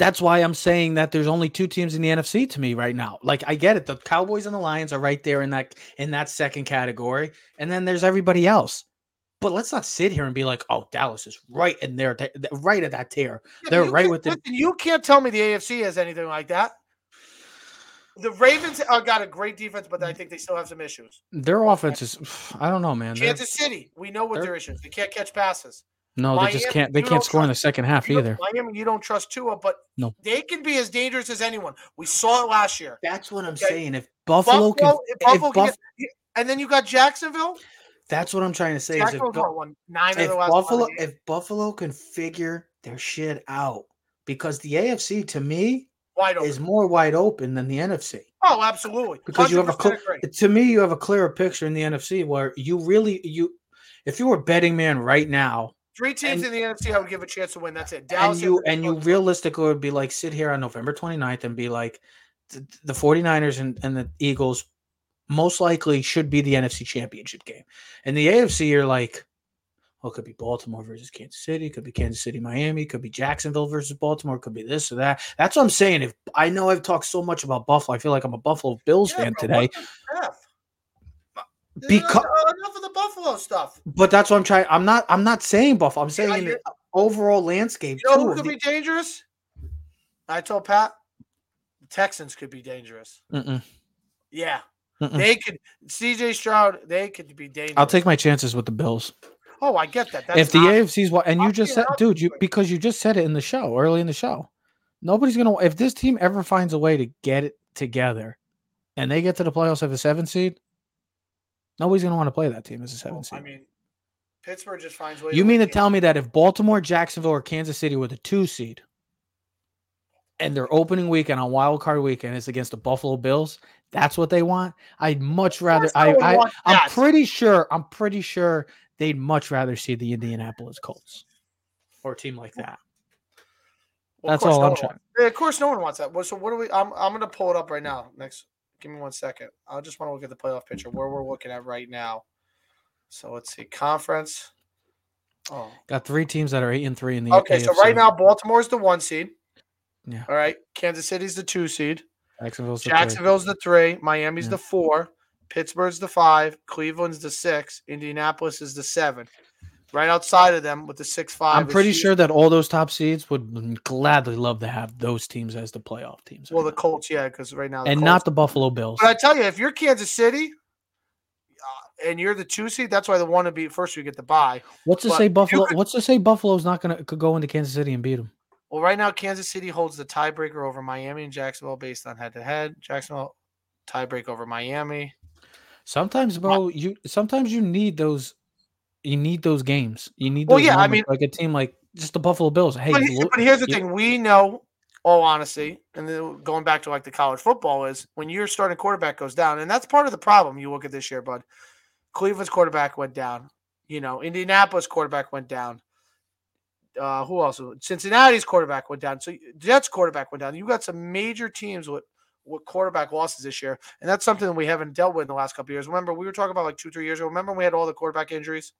That's why I'm saying that there's only two teams in the NFC to me right now. Like I get it, the Cowboys and the Lions are right there in that in that second category, and then there's everybody else. But let's not sit here and be like, "Oh, Dallas is right in there, th- th- right at that tier." Yeah, They're right with the- listen, you can't tell me the AFC has anything like that. The Ravens are, got a great defense, but I think they still have some issues. Their offense is, <sighs> I don't know, man. They're- Kansas City, we know what their issues. They can't catch passes. No, they just can't. They can't don't score in the second half You either. Miami, you don't trust Tua, but No. they can be as dangerous as anyone. We saw it last year. That's what I'm Okay. saying. If Buffalo, can, Buffalo, if if Buffalo can Buff- get- and then you got Jacksonville. that's what I'm trying to say. Is if, Jacksonville's Bu- what, won nine of if the last Buffalo, if Buffalo can figure their shit out, because the AFC to me wide open. is more wide open than the NFC. oh, absolutely. because you have a 100% cl- to me you have a clearer picture in the NFC where you really you if you were betting man right now Three teams and- in the NFC I would give a chance to win. That's it. and you and you realistically would be like sit here on November 29th and be like the, the 49ers and, and the Eagles most likely should be the NFC championship game. And the AFC you're like well, it could be Baltimore versus Kansas City, it could be Kansas City, Miami, could be Jacksonville versus Baltimore, it could be this or that. That's what I'm saying. If I know I've talked so much about Buffalo, I feel like I'm a Buffalo Bills Yeah, fan bro, today. what the Because- enough, enough of the Buffalo stuff. But that's what I'm trying. I'm not. I'm not saying Buffalo. I'm saying I in hear- the overall landscape You know who could the- be dangerous? I told Pat, the Texans could be dangerous. Mm-mm, Yeah, mm-mm. they could. CJ Stroud, they could be dangerous. I'll take my chances with the Bills. Oh, I get that. That's if the not- AFC's what, and you just said, dude, you because you just said it in the show early in the show. Nobody's gonna. If this team ever finds a way to get it together, and they get to the playoffs as a seven seed, nobody's gonna want to play that team as a seven seed. I mean, Pittsburgh just finds ways. you to mean to tell me that if Baltimore, Jacksonville, or Kansas City were the two seed, and their opening weekend on Wild Card Weekend is against the Buffalo Bills, that's what they want. I'd much rather. course I, I I'm pretty sure. I'm pretty sure they'd much rather see the Indianapolis Colts or a team like that. Well, That's all no I'm trying. wants- Yeah, of course, no one wants that. So what do we? I'm I'm gonna pull it up right now. Next, give me one second. I just want to look at the playoff picture where we're looking at right now. So let's see, conference. Oh, Got three teams that are eight and three in the okay. So right now, Baltimore's the one seed. Yeah. All right. Kansas City's the two seed. Jacksonville's the three. The three. Miami's Yeah. the four. Pittsburgh's the five. Cleveland's the six. Indianapolis is the seven. Right outside of them with the six five. I'm pretty sure that all those top seeds would gladly love to have those teams as the playoff teams, Well, right the now. Colts, yeah, because right now, the and Colts- not the Buffalo Bills. But I tell you, if you're Kansas City uh, and you're the two seed, that's why the one to be first you get the buy. What's to but say Buffalo? could- What's to say Buffalo's not gonna could go into Kansas City and beat them? Well, right now Kansas City holds the tiebreaker over Miami and Jacksonville based on head to head. Jacksonville tiebreak over Miami. Sometimes, bro, you sometimes you need those. You need those games. You need. Well, those yeah, I mean, like a team like just the Buffalo Bills. Hey, But, look- but here's the thing: we know all honesty, and then going back to like the college football is when your starting quarterback goes down, and that's part of the problem. You look at this year, bud. Cleveland's quarterback went down. You know, Indianapolis quarterback went down. Uh, who else? Cincinnati's quarterback went down. So Jets quarterback went down. You got some major teams with with quarterback losses this year, and that's something that we haven't dealt with in the last couple years. Remember, we were talking about like two, three years ago. Remember, we had all the quarterback injuries.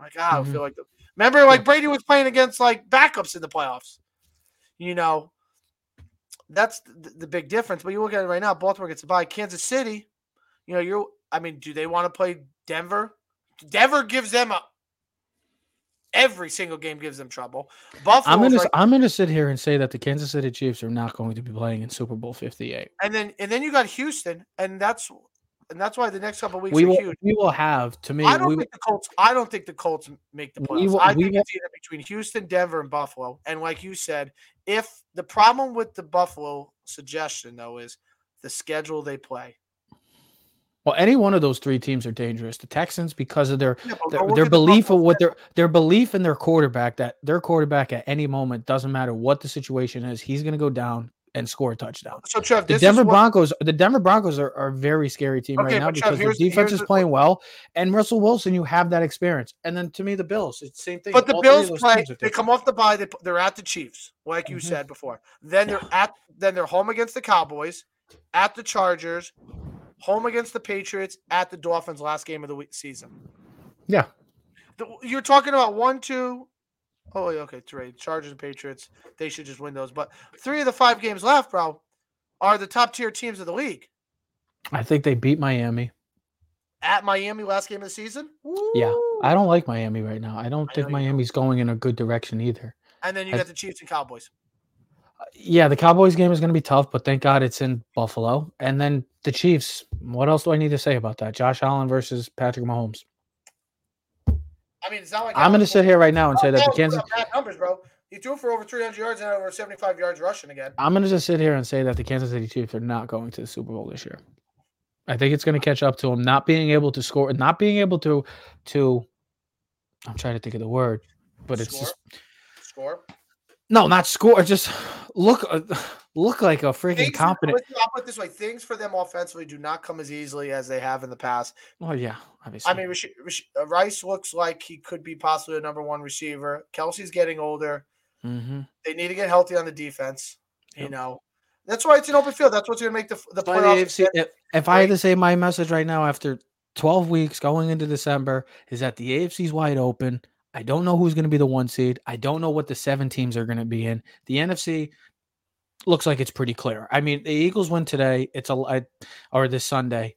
Like, ah, Mhm. I feel like the, remember, like Brady was playing against like backups in the playoffs. You know, that's the, the big difference. But you look at it right now, Baltimore gets to buy Kansas City. You know, you're. I mean, do they want to play Denver? Denver gives them a. Every single game gives them trouble. Buffalo, I'm gonna right, I'm gonna sit here and say that the Kansas City Chiefs are not going to be playing in Super Bowl 58. and then and then you got Houston, and that's and that's why the next couple of weeks We are will huge. we will have to me. I don't we, think the Colts. I don't think the Colts make the playoffs. will- I think will- it's either between Houston, Denver, and Buffalo. And like you said, if the problem with the Buffalo suggestion though is the schedule they play, well, any one of those three teams are dangerous. The Texans because of their Yeah, their, their belief of what their their belief in their quarterback that their quarterback at any moment doesn't matter what the situation is, he's going to go down and score a touchdown. So Trev, The this Denver what, Broncos, the Denver Broncos are, are a very scary team Okay, right now because their defense is the- playing well, and Russell Wilson, you have that experience. And then to me, the Bills, it's the same thing. But the All Bills play. They come off the bye. They, they're at the Chiefs, like you Mhm. said before. Then they're at. Then they're home against the Cowboys, at the Chargers, home against the Patriots, at the Dolphins. Last game of the week, season. Yeah. The, you're talking about one, two. Oh, okay, three. Chargers and Patriots. They should just win those. But three of the five games left, bro, are the top tier teams of the league. I think they beat Miami. At Miami, last game of the season. Yeah, I don't like Miami right now. I don't I think you don't. Miami's going in a good direction either. And then you I- got the Chiefs and Cowboys. Uh, yeah, the Cowboys game is going to be tough, but thank God it's in Buffalo. And then the Chiefs. What else do I need to say about that? Josh Allen versus Patrick Mahomes. I mean, it's not like I'm going to sit here right now and say that the Kansas. bad numbers, bro. He threw for over 300 yards and over 75 yards rushing again. I'm going to just sit here and say that the Kansas City Chiefs are not going to the Super Bowl this year. I think it's going to catch up to them not being able to score, not being able to to. I'm trying to think of the word, but it's Score. just Score. no, not score. Just look uh, look like a freaking Things, competent. I'll put it this way: things for them offensively do not come as easily as they have in the past. Oh yeah, obviously. I mean, uh, Rice looks like he could be possibly a number one receiver. Kelce's getting older. hmm They need to get healthy on the defense. You know, that's why it's an open field. That's what's going to make the the By the playoffs. AFC, if, if I had to say my message right now after 12 weeks going into December is that the AFC's wide open. I don't know who's going to be the one seed. I don't know what the seven teams are going to be in. The NFC looks like it's pretty clear. I mean, the Eagles win today. It's a or this Sunday.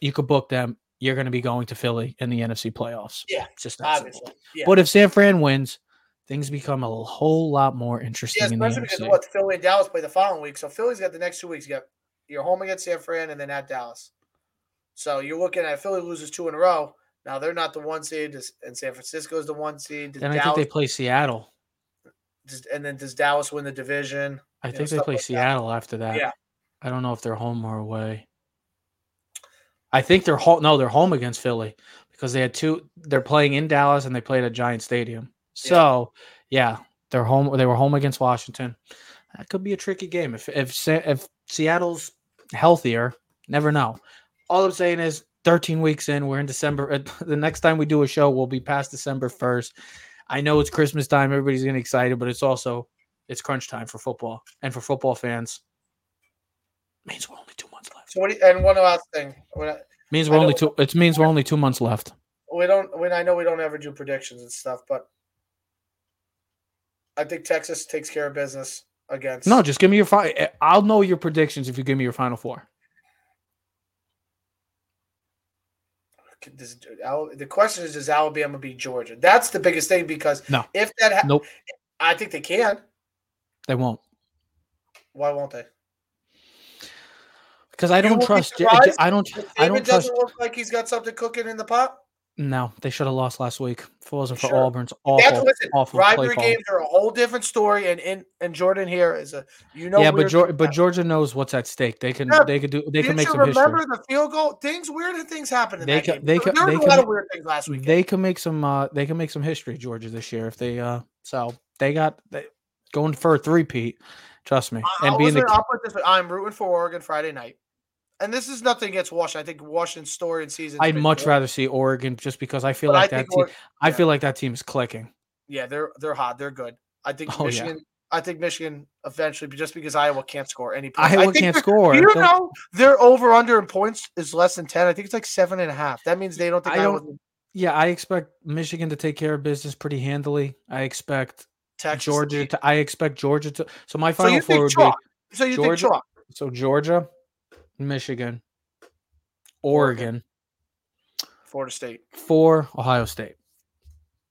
You could book them. You're going to be going to Philly in the NFC playoffs. Yeah, It's just obviously. Yeah. But if San Fran wins, things become a whole lot more Yeah, interesting in the especially because NFC. what Philly and Dallas play the following week. So Philly's got the next two weeks. You got you're home against San Fran and then at Dallas. So you're looking at Philly loses two in a row. Now they're not the one seed, and San Francisco is the one seed. Does Then I think they play Seattle. And then does Dallas win the division? I you know, think they play like that. Seattle after that. Yeah. I don't know if they're home or away. I think they're home. No, they're home against Philly because they had two. They're playing in Dallas and they played at Giant Stadium. So yeah, they're home. They were home against Washington. That could be a tricky game if if if Seattle's healthier. Never know. All I'm saying is, 13 weeks in, we're in December. uh, <laughs> The next time we do a show, we'll be past December 1st. I know it's Christmas time. Everybody's getting excited, but it's also it's crunch time for football and for football fans. Means we're only two months left. So what? Do you, and one last thing, I, Means we're only two. It means we're only two months left. we don't. When I know we don't ever do predictions and stuff, but I think Texas takes care of business against. No, just give me your final. Eh, I'll know your predictions if you give me your final four. Does, the question is, does Alabama beat Georgia? That's the biggest thing because No. if that, ha- Nope, I think they can. they won't Why won't they? because I You don't trust. I don't. I don't trust. Doesn't look like he's got something cooking in the pot. No, they should have lost last week. If it wasn't for Sure. Auburn's That's awful, listen. awful play rivalry games are a whole different story, and and, and Jordan-Hare is a you know. yeah, but weird Geor- things but. Georgia knows what's at stake. They can. Yeah, They could do. They can make some remember history. the field goal? Things weird things happened in They that ca- game. they there ca- were they a lot of weird things last week. They can make some. Uh, they can make some history, Georgia, this year if they. Uh, so they got they, going for a three-peat, Trust me. I- And I being the I'll put this I'm rooting for Oregon Friday night, and this is nothing against Washington. I think Washington's story and season. I'd much rather see Oregon just because I feel But I like that think team. I yeah. feel like that team is clicking. yeah, they're they're hot. They're good. I think Oh, yeah. Michigan. I think Michigan eventually, but just because Iowa can't score any points. I Iowa think can't score. You They'll- know their over under in points is less than ten? I think it's like seven and a half. That means they don't think I Iowa don't- Yeah, I expect Michigan to take care of business pretty handily. I expect Texas Georgia to. I expect Georgia to. So my final you four would chalk? So you Georgia- think chalk? so Georgia, Michigan, Oregon, Florida State. four Ohio State.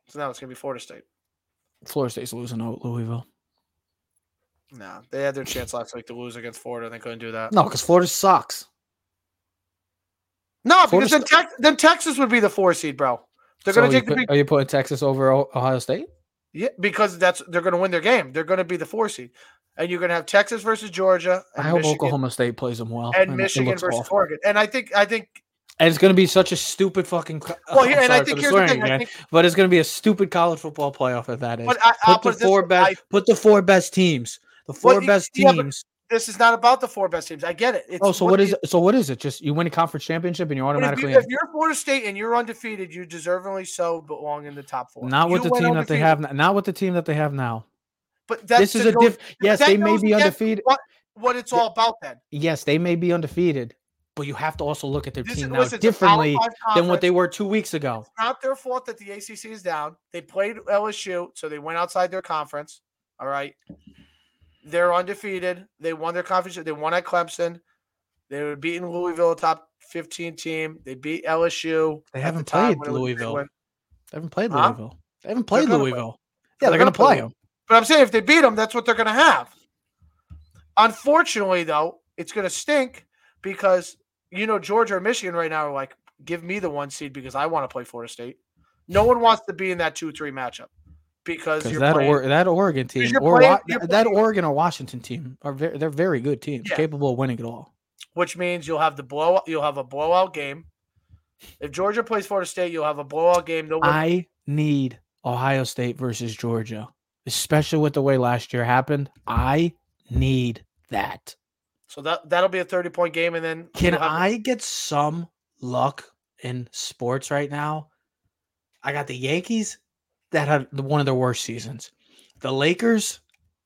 So now it's gonna be Florida State. Florida State's losing out Louisville. No, they had their chance last week to lose against Florida, and they couldn't do that. No, because Florida sucks. No, Florida because then, Tex- then Texas would be the four seed, bro. They're So gonna you take the big Are you putting Texas over Ohio State? yeah because that's they're gonna win their game. They're gonna be the four seed, and you're gonna have Texas versus Georgia and I hope Michigan, Oklahoma State plays them well. and it Michigan versus awful. Oregon. And I think I think And it's going to be such a stupid fucking. co- uh, well here and I think here's the thing. Think, but it's going to be a stupid college football playoff if that is. but I, put put the four best. I- put the four best teams. The four y- best yeah, teams. this is not about the four best teams. I get it. It's oh, so what do is you- So what is it? Just you win a conference championship and you're but if, automatically you, if you're Florida State and you're undefeated, you deservingly so belong in the top four. not with You the team that they have. Not with the team that they have now. But that's this is a goes- diff. Yes, they may be undefeated. What what it's all about then? Yes, they may be undefeated, but you have to also look at their This team is, now listen, it's a Power differently than what they were two weeks ago. It's not their fault that the ACC is down. They played LSU, so they went outside their conference. All right. They're undefeated. They won their conference. They won at Clemson. They were beating Louisville, a top 15 team. They beat LSU. They haven't time played when it was a big Louisville. They haven't played Huh? Louisville. They haven't played gonna play. Louisville. Yeah, They're they're going to gonna play play them. But I'm saying if they beat them, that's what they're going to have. Unfortunately, though, it's going to stink because you know Georgia or Michigan right now are like, give me the one seed because I want to play Florida State. No one wants to be in that two-three matchup because that playing, or, that Oregon team or playing- you're that Oregon or Washington team are very, they're very good teams, Yeah. capable of winning it all. which means you'll have the blow. You'll have a blowout game. If Georgia plays Florida State, you'll have a blowout game. No I need Ohio State versus Georgia, especially with the way last year happened. I need that. so that that'll be a thirty-point game, and then Can you'll have- I get some luck in sports right now? I got the Yankees that had one of their worst seasons. The Lakers,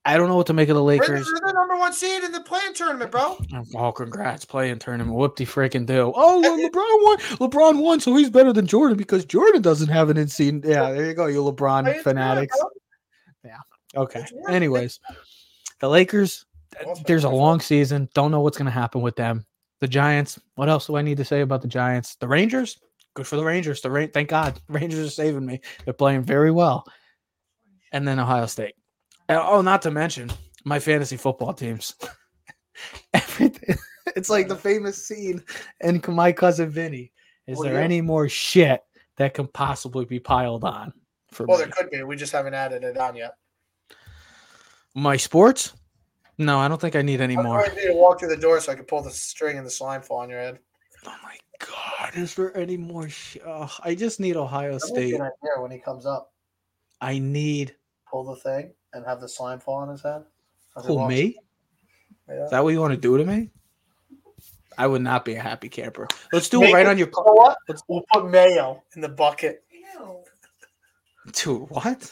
I don't know what to make of the Lakers. they're the number one seed in the playing tournament, bro. <laughs> Oh, congrats, playing tournament. Whoop de freaking do. Oh, well, LeBron won. LeBron won, so he's better than Jordan because Jordan doesn't have an insane. Yeah, there you go, you LeBron Playing tournament, fanatics. bro. Okay. It's worth it. Anyways, the Lakers, there's a long season. Don't know what's going to happen with them. The Giants, what else do I need to say about the Giants? The Rangers, good for the Rangers. The Ra- thank God, <laughs> Rangers are saving me. They're playing very well. And then Ohio State. And- oh, not to mention my fantasy football teams. <laughs> Everything. <laughs> It's like the famous scene in My Cousin Vinny. Is What there you- any more shit that can possibly be piled on for Well, me? there could be. We just haven't added it on yet. My sports? No, I don't think I need any more. I need to walk through the door so I can pull the string and the slime fall on your head. Oh my god, is there any more? Sh- oh, I just need Ohio That might be State. an idea when he comes up. I need Pull the thing and have the slime fall on his head. as he who me? Yeah. Is that what you want to do to me? I would not be a happy camper. Let's do Make it right it- on your You car. know what? Let's- We'll put mayo in the bucket. Dude, what?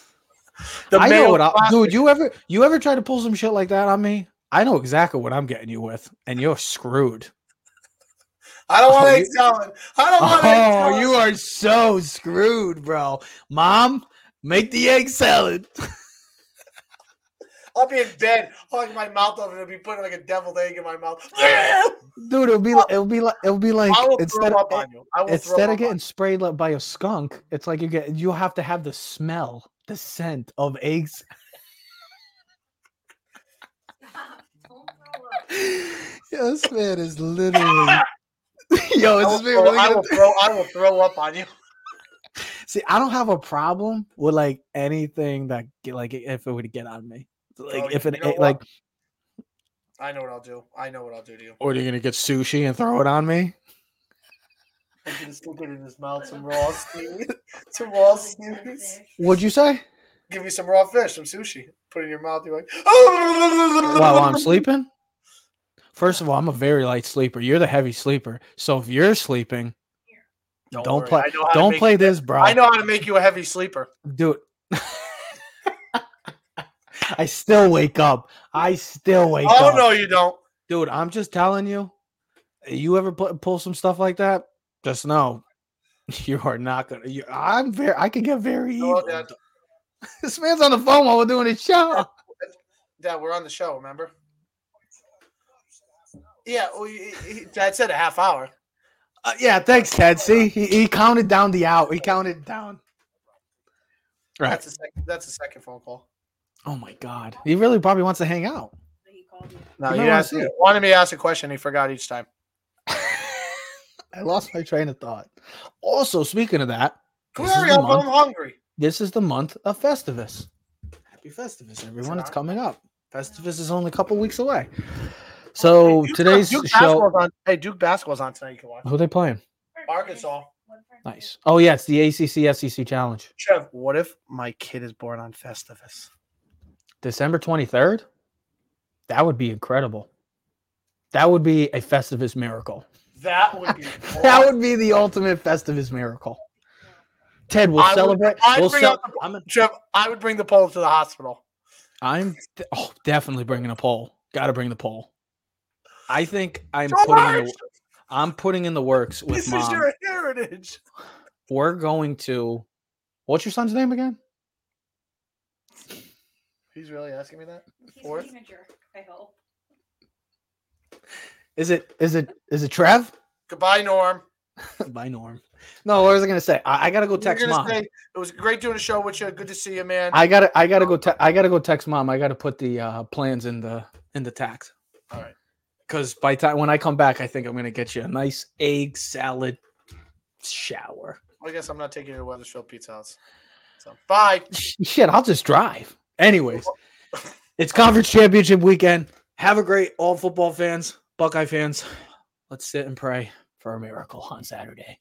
The I know what I, dude. You ever you ever try to pull some shit like that on me? I know exactly what I'm getting you with, and you're screwed. I don't want Oh, egg you- salad. I don't want egg Oh, salad. you are so screwed, bro. Mom, make the egg salad. <laughs> I'll be in bed, holding my mouth open, and be putting like a deviled egg in my mouth. <laughs> Dude, it'll be like it'll be like it'll be like instead of up on you. I will throw instead of getting sprayed by a skunk, it's like you get you have to have the smell, the scent of eggs. <laughs> <laughs> Yo, this man is literally. Yo, you. I is will, this man throw, really I will throw. I will throw up on you. <laughs> see? I don't have a problem with like anything that get like if it would get on me, like Oh, if you it know like, I know what I'll do. I know what I'll do to you. or are you gonna get sushi and throw it on me? I'm gonna stick it in his mouth. Some raw <laughs> steam. some raw steam. What'd you say? Give me some raw fish, some sushi. Put it in your mouth. You're like, While while I'm sleeping. First of all, I'm a very light sleeper. You're the heavy sleeper. So if you're sleeping, don't, worry, play. I know how to Don't play this, bro. I know how to make you a heavy sleeper. Do it. <laughs> I still wake up. I still wake Oh up. Oh no, you don't. dude i'm just telling you you ever pu- pull some stuff like that just know <laughs> you are not gonna you, i'm very i can get very No, evil. Dad. <laughs> this man's on the phone while we're doing his show Dad, we're on the show. Remember? Yeah, well, he, he, Dad said a half hour. Uh, yeah thanks ted see he, he counted down the out he counted down right That's a second. That's a second phone call. oh my god he really probably wants to hang out No, You you might wanna asked, see it. wanted me to ask a question. He forgot each time. I lost my train of thought also speaking of that Come this is hurry the up, I'm month- hungry. this is the month of Festivus. Happy Festivus, everyone! It's not. coming up. Festivus is only a couple weeks away. So Hey, Duke- today's Duke show. basketball's on. Hey, Duke basketball's on tonight. You can watch. Who are they playing? Arkansas. Nice. Oh yeah, it's the ACC SEC Challenge, Trev, what if my kid is born on Festivus? December twenty third. That would be incredible. That would be a Festivus miracle. That would be. <laughs> that would be the ultimate Festivus miracle. Ted, we'll I would- celebrate. I'd we'll bring cel- out the- I'm, Trev, I would bring the pole to the hospital. I'm de- oh, definitely bringing a pole. Got to bring the pole. I think I'm George, putting in the, I'm putting in the works with this mom. is your heritage. we're going to what's your son's name again He's really asking me that. He's Fourth? being a jerk, I hope. Is it is it is it trev Goodbye, Norm. <laughs> by norm no what was i gonna say i, I gotta go text mom say, it was great doing a show with you. Good to see you, man. i gotta i gotta go te- i gotta go text mom i gotta put the uh plans in the in the tax All right. because by time when i come back i think i'm gonna get you a nice egg salad shower I guess I'm not taking you to Wethersfield Pizza House. So bye. <laughs> Shit i'll just drive anyways it's conference championship weekend have a great all football fans buckeye fans let's sit and pray for a miracle on saturday.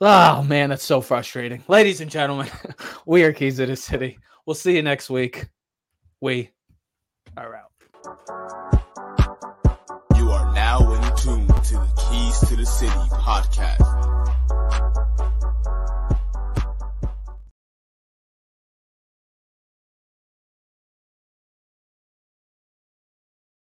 Oh man that's so frustrating. Ladies and gentlemen <laughs> we are keys of the city. We'll see you next week. We are out. You are now in tune to the Keys to the City podcast.